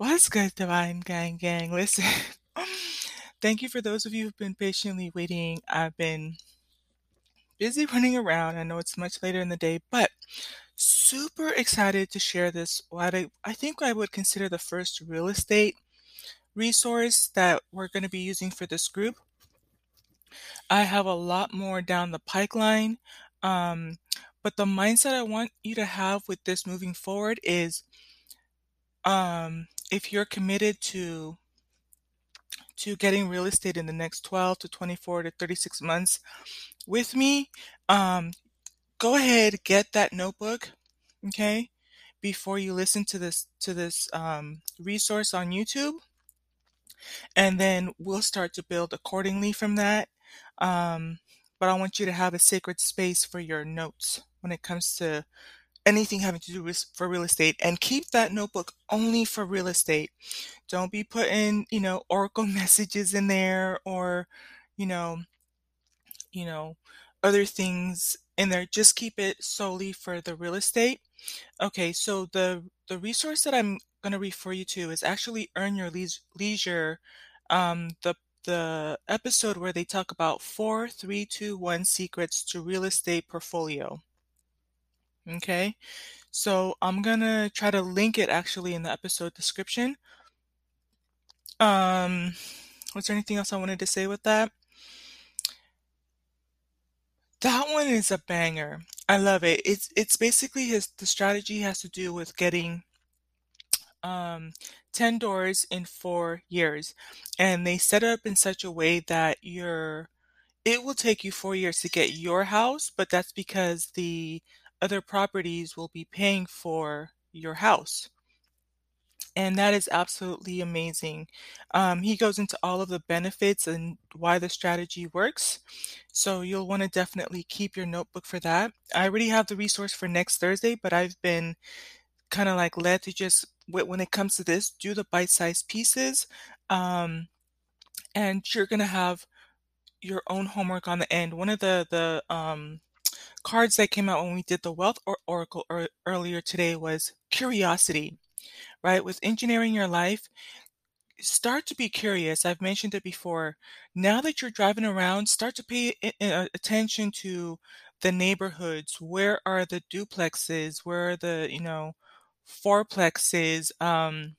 What's good, Divine Gang Gang? Listen, thank you for those of you who've been patiently waiting. I've been busy running around. I know it's much later in the day, but super excited to share this. What I, I think I would consider the first real estate resource that we're going to be using for this group. I have a lot more down the pipeline. Um, but the mindset I want you to have with this moving forward is um, if you're committed to to getting real estate in the next 12 to 24 to 36 months with me, um, go ahead get that notebook, okay, before you listen to this to this um, resource on YouTube, and then we'll start to build accordingly from that. Um, but I want you to have a sacred space for your notes when it comes to anything having to do with for real estate and keep that notebook only for real estate. Don't be putting, you know, oracle messages in there or, you know, you know, other things in there. Just keep it solely for the real estate. Okay, so the the resource that I'm going to refer you to is actually Earn Your Leisure. Um, the the episode where they talk about four, three, two, one secrets to real estate portfolio. Okay, so I'm gonna try to link it actually in the episode description. Um, was there anything else I wanted to say with that? That one is a banger. I love it. It's it's basically his the strategy has to do with getting um 10 doors in 4 years and they set it up in such a way that you're it will take you 4 years to get your house, but that's because the other properties will be paying for your house. And that is absolutely amazing. Um, he goes into all of the benefits and why the strategy works. So you'll want to definitely keep your notebook for that. I already have the resource for next Thursday, but I've been kind of like led to just, when it comes to this, do the bite sized pieces. Um, and you're going to have your own homework on the end. One of the, the, um, cards that came out when we did the wealth or oracle or earlier today was curiosity, right? With engineering your life, start to be curious. I've mentioned it before. Now that you're driving around, start to pay attention to the neighborhoods. Where are the duplexes? Where are the, you know, fourplexes? Um,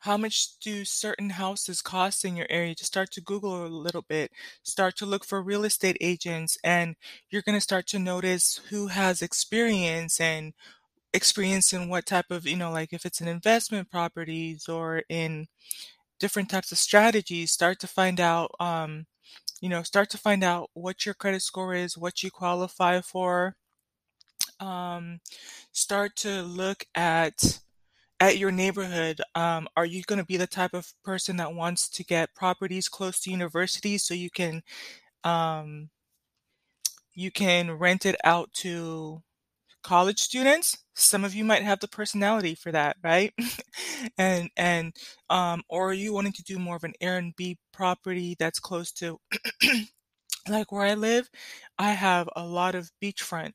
how much do certain houses cost in your area? Just start to Google a little bit, start to look for real estate agents, and you're going to start to notice who has experience and experience in what type of, you know, like if it's in investment properties or in different types of strategies, start to find out, um, you know, start to find out what your credit score is, what you qualify for. Um, start to look at at your neighborhood, um, are you going to be the type of person that wants to get properties close to universities so you can um, you can rent it out to college students? Some of you might have the personality for that, right? and and um, or are you wanting to do more of an Airbnb property that's close to like where I live? I have a lot of beachfront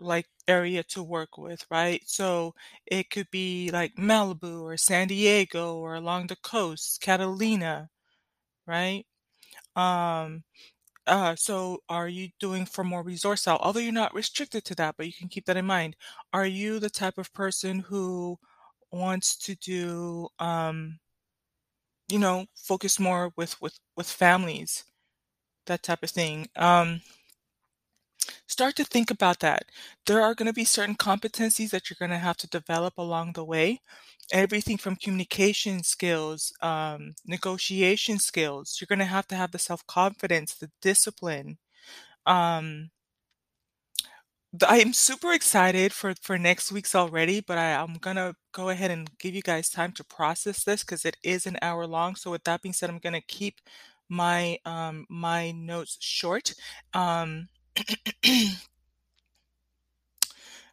like area to work with, right? So it could be like Malibu or San Diego or along the coast, Catalina, right? Um, uh, so are you doing for more resource out? Although you're not restricted to that, but you can keep that in mind. Are you the type of person who wants to do, um, you know, focus more with with with families, that type of thing? Um, start to think about that. There are going to be certain competencies that you're going to have to develop along the way. Everything from communication skills, um, negotiation skills. You're going to have to have the self confidence, the discipline. Um, I'm super excited for for next week's already, but I, I'm gonna go ahead and give you guys time to process this because it is an hour long. So with that being said, I'm gonna keep my um my notes short. Um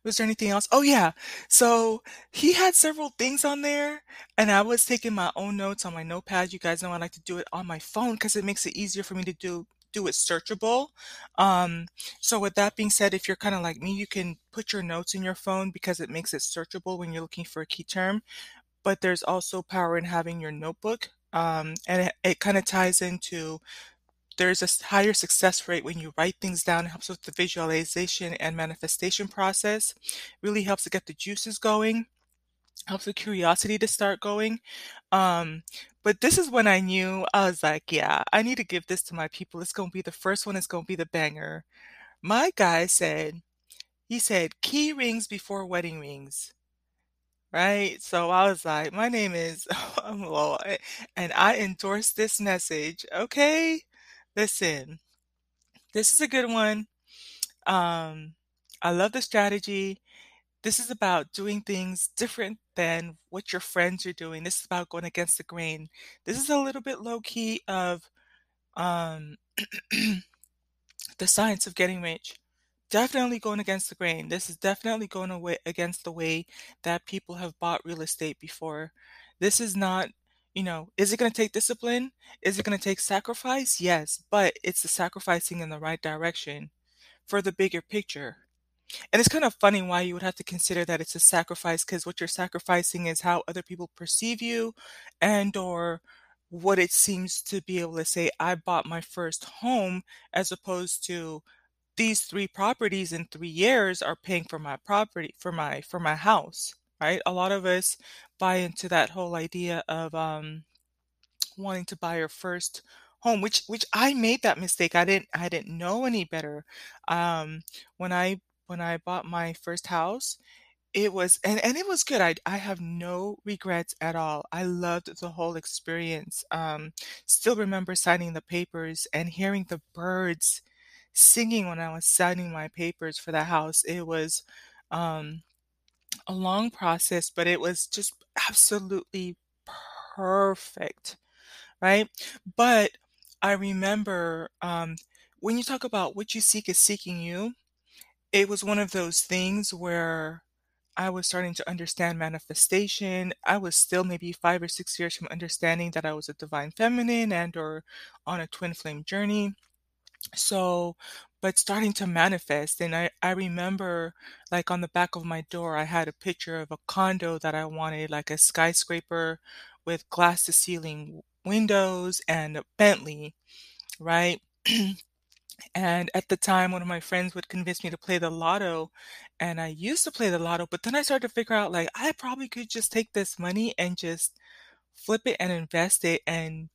Was there anything else? Oh yeah. So he had several things on there and I was taking my own notes on my notepad. You guys know I like to do it on my phone because it makes it easier for me to do do it searchable. Um, so with that being said, if you're kind of like me, you can put your notes in your phone because it makes it searchable when you're looking for a key term. but there's also power in having your notebook. Um, and it, it kind of ties into there's a higher success rate when you write things down. It helps with the visualization and manifestation process. Really helps to get the juices going. Helps the curiosity to start going. Um, but this is when I knew I was like, yeah, I need to give this to my people. It's gonna be the first one. It's gonna be the banger. My guy said, he said, key rings before wedding rings. Right? So I was like, my name is and I endorse this message. Okay? Listen, this is a good one. Um, I love the strategy. This is about doing things different than what your friends are doing. This is about going against the grain. This is a little bit low key of um the science of getting rich. Definitely going against the grain. This is definitely going away against the way that people have bought real estate before. This is not, you know, is it going to take discipline? Is it going to take sacrifice? Yes, but it's the sacrificing in the right direction for the bigger picture. And it's kind of funny why you would have to consider that it's a sacrifice because what you're sacrificing is how other people perceive you and or what it seems to be able to say, I bought my first home as opposed to these three properties in three years are paying for my property for my for my house right a lot of us buy into that whole idea of um wanting to buy your first home which which I made that mistake I didn't I didn't know any better um when I when I bought my first house it was and and it was good. I I have no regrets at all. I loved the whole experience. Um, still remember signing the papers and hearing the birds singing when I was signing my papers for the house. It was um, a long process, but it was just absolutely perfect, right? But I remember um, when you talk about what you seek is seeking you, it was one of those things where I was starting to understand manifestation. I was still maybe 5 or 6 years from understanding that I was a divine feminine and or on a twin flame journey. So, but starting to manifest, and I I remember like on the back of my door, I had a picture of a condo that I wanted, like a skyscraper with glass to ceiling windows and a Bentley, right? And at the time, one of my friends would convince me to play the lotto, and I used to play the lotto, but then I started to figure out like I probably could just take this money and just flip it and invest it and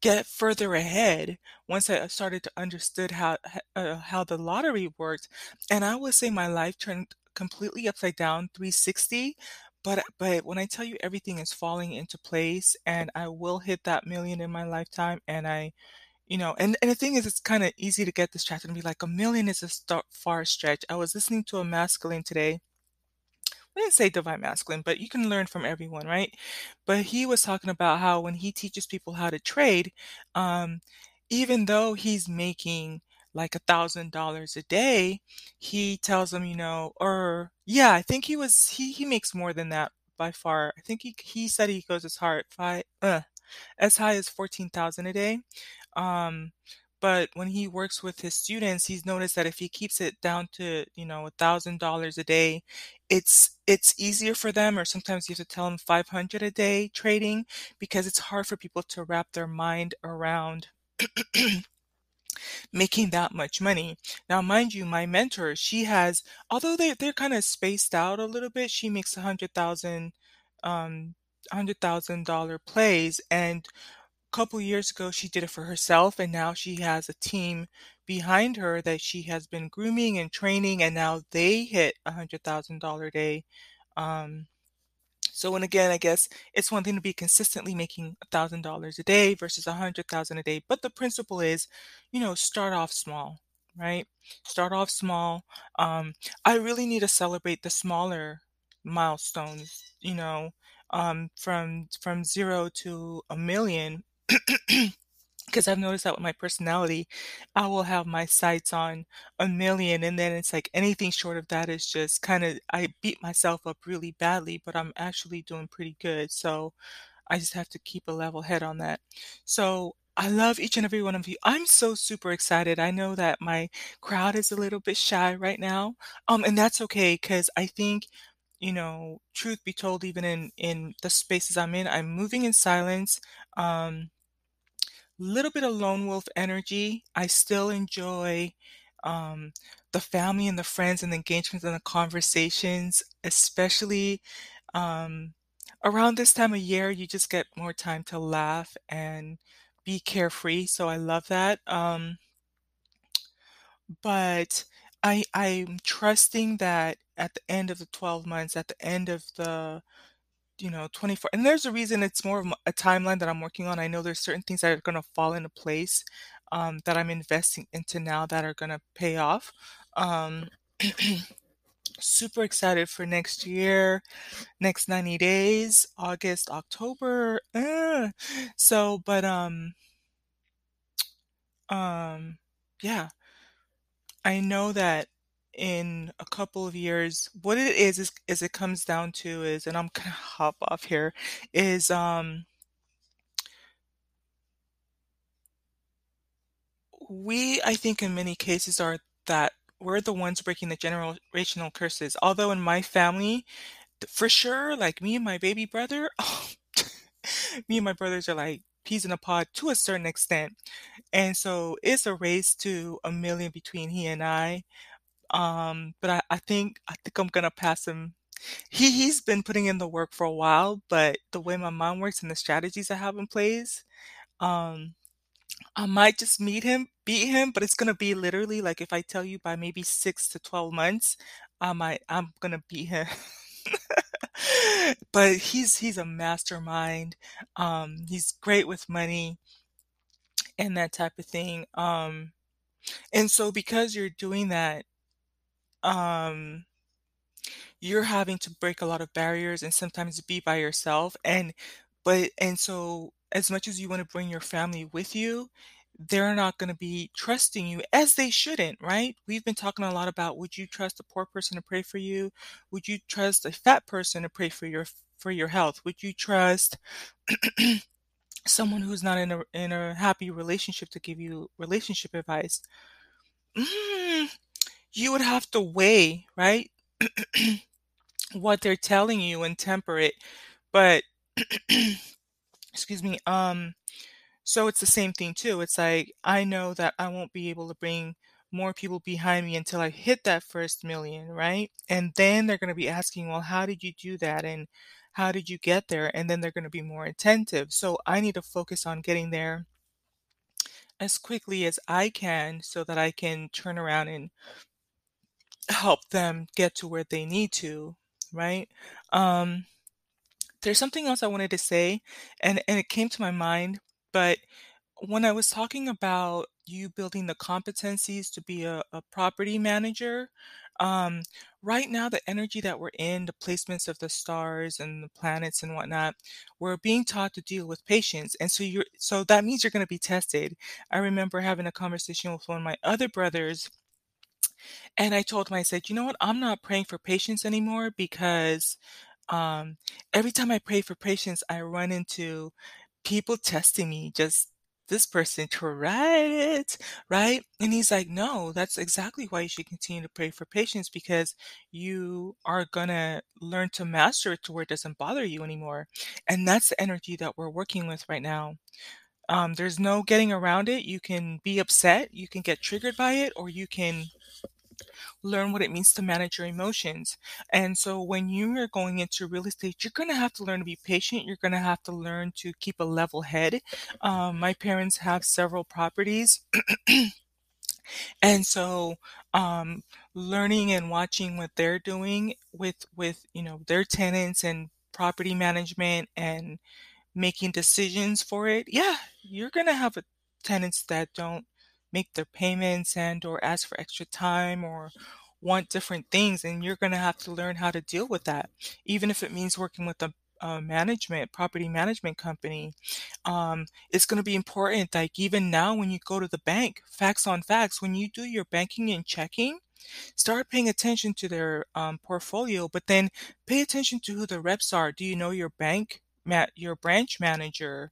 get further ahead once I started to understood how uh, how the lottery worked. And I would say my life turned completely upside down 360. But but when I tell you everything is falling into place and I will hit that million in my lifetime and I you know, and and the thing is, it's kind of easy to get distracted and be like, a million is a star far stretch. I was listening to a masculine today. I didn't say divine masculine, but you can learn from everyone, right? But he was talking about how when he teaches people how to trade, um, even though he's making like a thousand dollars a day, he tells them, you know, or yeah, I think he was he he makes more than that by far. I think he he said he goes as hard five uh, as high as 14,000 a day. Um, but when he works with his students, he's noticed that if he keeps it down to, you know, a thousand dollars a day, it's it's easier for them, or sometimes you have to tell them 500 a day trading because it's hard for people to wrap their mind around making that much money. Now, mind you, my mentor, she has, although they they're kind of spaced out a little bit, she makes a hundred thousand, um, hundred thousand dollar plays, and couple years ago, she did it for herself, and now she has a team behind her that she has been grooming and training, and now they hit a hundred thousand dollar a day. Um, so, and again, I guess it's one thing to be consistently making a thousand dollars a day versus a hundred thousand a day, but the principle is, you know, start off small, right? Start off small. Um, I really need to celebrate the smaller milestones, you know, um, from from zero to a million because I've noticed that with my personality, I will have my sights on a million, and then it's like anything short of that is just kind of I beat myself up really badly, but I'm actually doing pretty good. So I just have to keep a level head on that. So I love each and every one of you. I'm so super excited. I know that my crowd is a little bit shy right now, um, and that's okay because I think you know, truth be told, even in in the spaces I'm in, I'm moving in silence. Um, little bit of lone wolf energy. I still enjoy um, the family and the friends and the engagements and the conversations, especially um, around this time of year. You just get more time to laugh and be carefree. So I love that. Um, but I I'm trusting that at the end of the 12 months, at the end of the you know 24 and there's a reason it's more of a timeline that I'm working on. I know there's certain things that are going to fall into place um, that I'm investing into now that are going to pay off. Um, super excited for next year, next 90 days, August, October. uh. So, but um um yeah. I know that in a couple of years, what it is is, is it comes down to is, and I'm gonna hop off here, is um we I think in many cases are that we're the ones breaking the generational curses. Although in my family, for sure, like me and my baby brother, oh, me and my brothers are like peas in a pod to a certain extent. And so it's a race to a million between he and I. Um, but I, I think I think I'm gonna pass him. He he's been putting in the work for a while, but the way my mom works and the strategies I have in place, um, I might just meet him, beat him, but it's gonna be literally like if I tell you by maybe six to 12 months, I might I'm gonna beat him. But he's he's a mastermind. Um, he's great with money and that type of thing. Um, and so because you're doing that, um, you're having to break a lot of barriers and sometimes be by yourself and but and so as much as you want to bring your family with you they're not going to be trusting you as they shouldn't right? We've been talking a lot about would you trust a poor person to pray for you? Would you trust a fat person to pray for your for your health? Would you trust someone who's not in a in a happy relationship to give you relationship advice? Mm, you would have to weigh right what they're telling you and temper it. But excuse me, um, so it's the same thing too. It's like I know that I won't be able to bring more people behind me until I hit that first million, right? And then they're going to be asking, well, how did you do that? And how did you get there? And then they're going to be more attentive. So I need to focus on getting there as quickly as I can so that I can turn around and help them get to where they need to, right? Um, there's something else I wanted to say, and and it came to my mind, but when I was talking about you building the competencies to be a, a property manager, um, right now the energy that we're in, the placements of the stars and the planets and whatnot, we're being taught to deal with patience, and so you're so that means you're going to be tested. I remember having a conversation with one of my other brothers and I told him, I said, you know what? I'm not praying for patience anymore because um, every time I pray for patience, I run into people testing me. Just this person tried it, right? And he's like, no, that's exactly why you should continue to pray for patience because you are gonna learn to master it to where it doesn't bother you anymore. And that's the energy that we're working with right now. Um, there's no getting around it. You can be upset, you can get triggered by it, or you can learn what it means to manage your emotions. And so when you are going into real estate, you're going to have to learn to be patient. You're going to have to learn to keep a level head. Um, my parents have several properties. and so um, learning and watching what they're doing with with you know their tenants and property management and making decisions for it, yeah, you're gonna have a, tenants that don't make their payments and or ask for extra time or want different things, and you're gonna have to learn how to deal with that, even if it means working with a a management, property management company. Um, it's going to be important. Like even now, when you go to the bank, facts on facts, when you do your banking and checking, start paying attention to their um, portfolio, but then pay attention to who the reps are. Do you know your bank, your branch manager?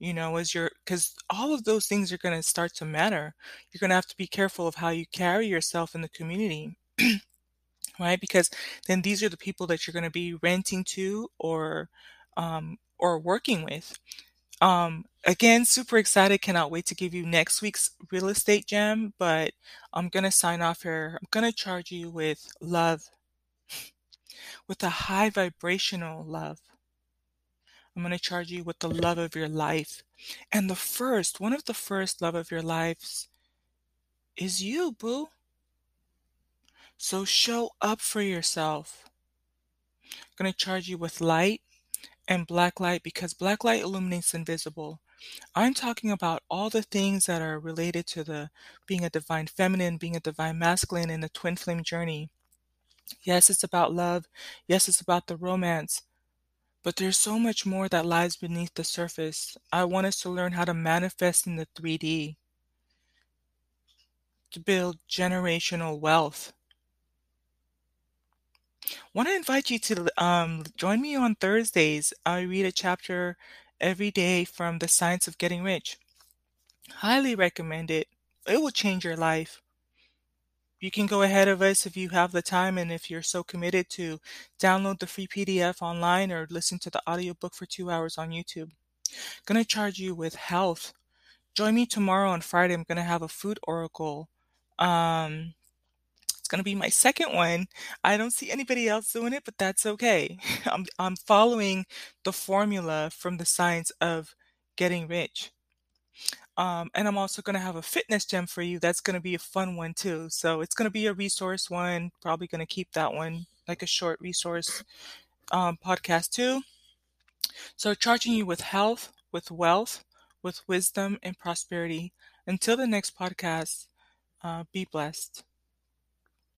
You know, as your because all of those things are going to start to matter. You're going to have to be careful of how you carry yourself in the community. right? Because then these are the people that you're going to be renting to or um, or working with. Um, again, super excited. Cannot wait to give you next week's real estate gem. But I'm gonna sign off here. I'm gonna charge you with love, with a high vibrational love. I'm gonna charge you with the love of your life, and the first, one of the first love of your lives, is you, boo. So show up for yourself. I'm gonna charge you with light and black light because black light illuminates invisible. I'm talking about all the things that are related to the being a divine feminine, being a divine masculine in the twin flame journey. Yes, it's about love. Yes, it's about the romance. But there's so much more that lies beneath the surface. I want us to learn how to manifest in the 3D, to build generational wealth. Want to invite you to um, join me on Thursdays. I read a chapter every day from The Science of Getting Rich. Highly recommend it. It will change your life. You can go ahead of us if you have the time and if you're so committed to download the free PDF online or listen to the audiobook for two hours on YouTube. Gonna charge you with health. Join me tomorrow on Friday. I'm gonna have a food oracle. Um, it's to be my second one. I don't see anybody else doing it, but that's okay. I'm, I'm following the formula from the science of getting rich. Um, and I'm also going to have a fitness gem for you. That's going to be a fun one too. So it's going to be a resource one. Probably going to keep that one like a short resource um, podcast too. So charging you with health, with wealth, with wisdom and prosperity. Until the next podcast, uh, be blessed.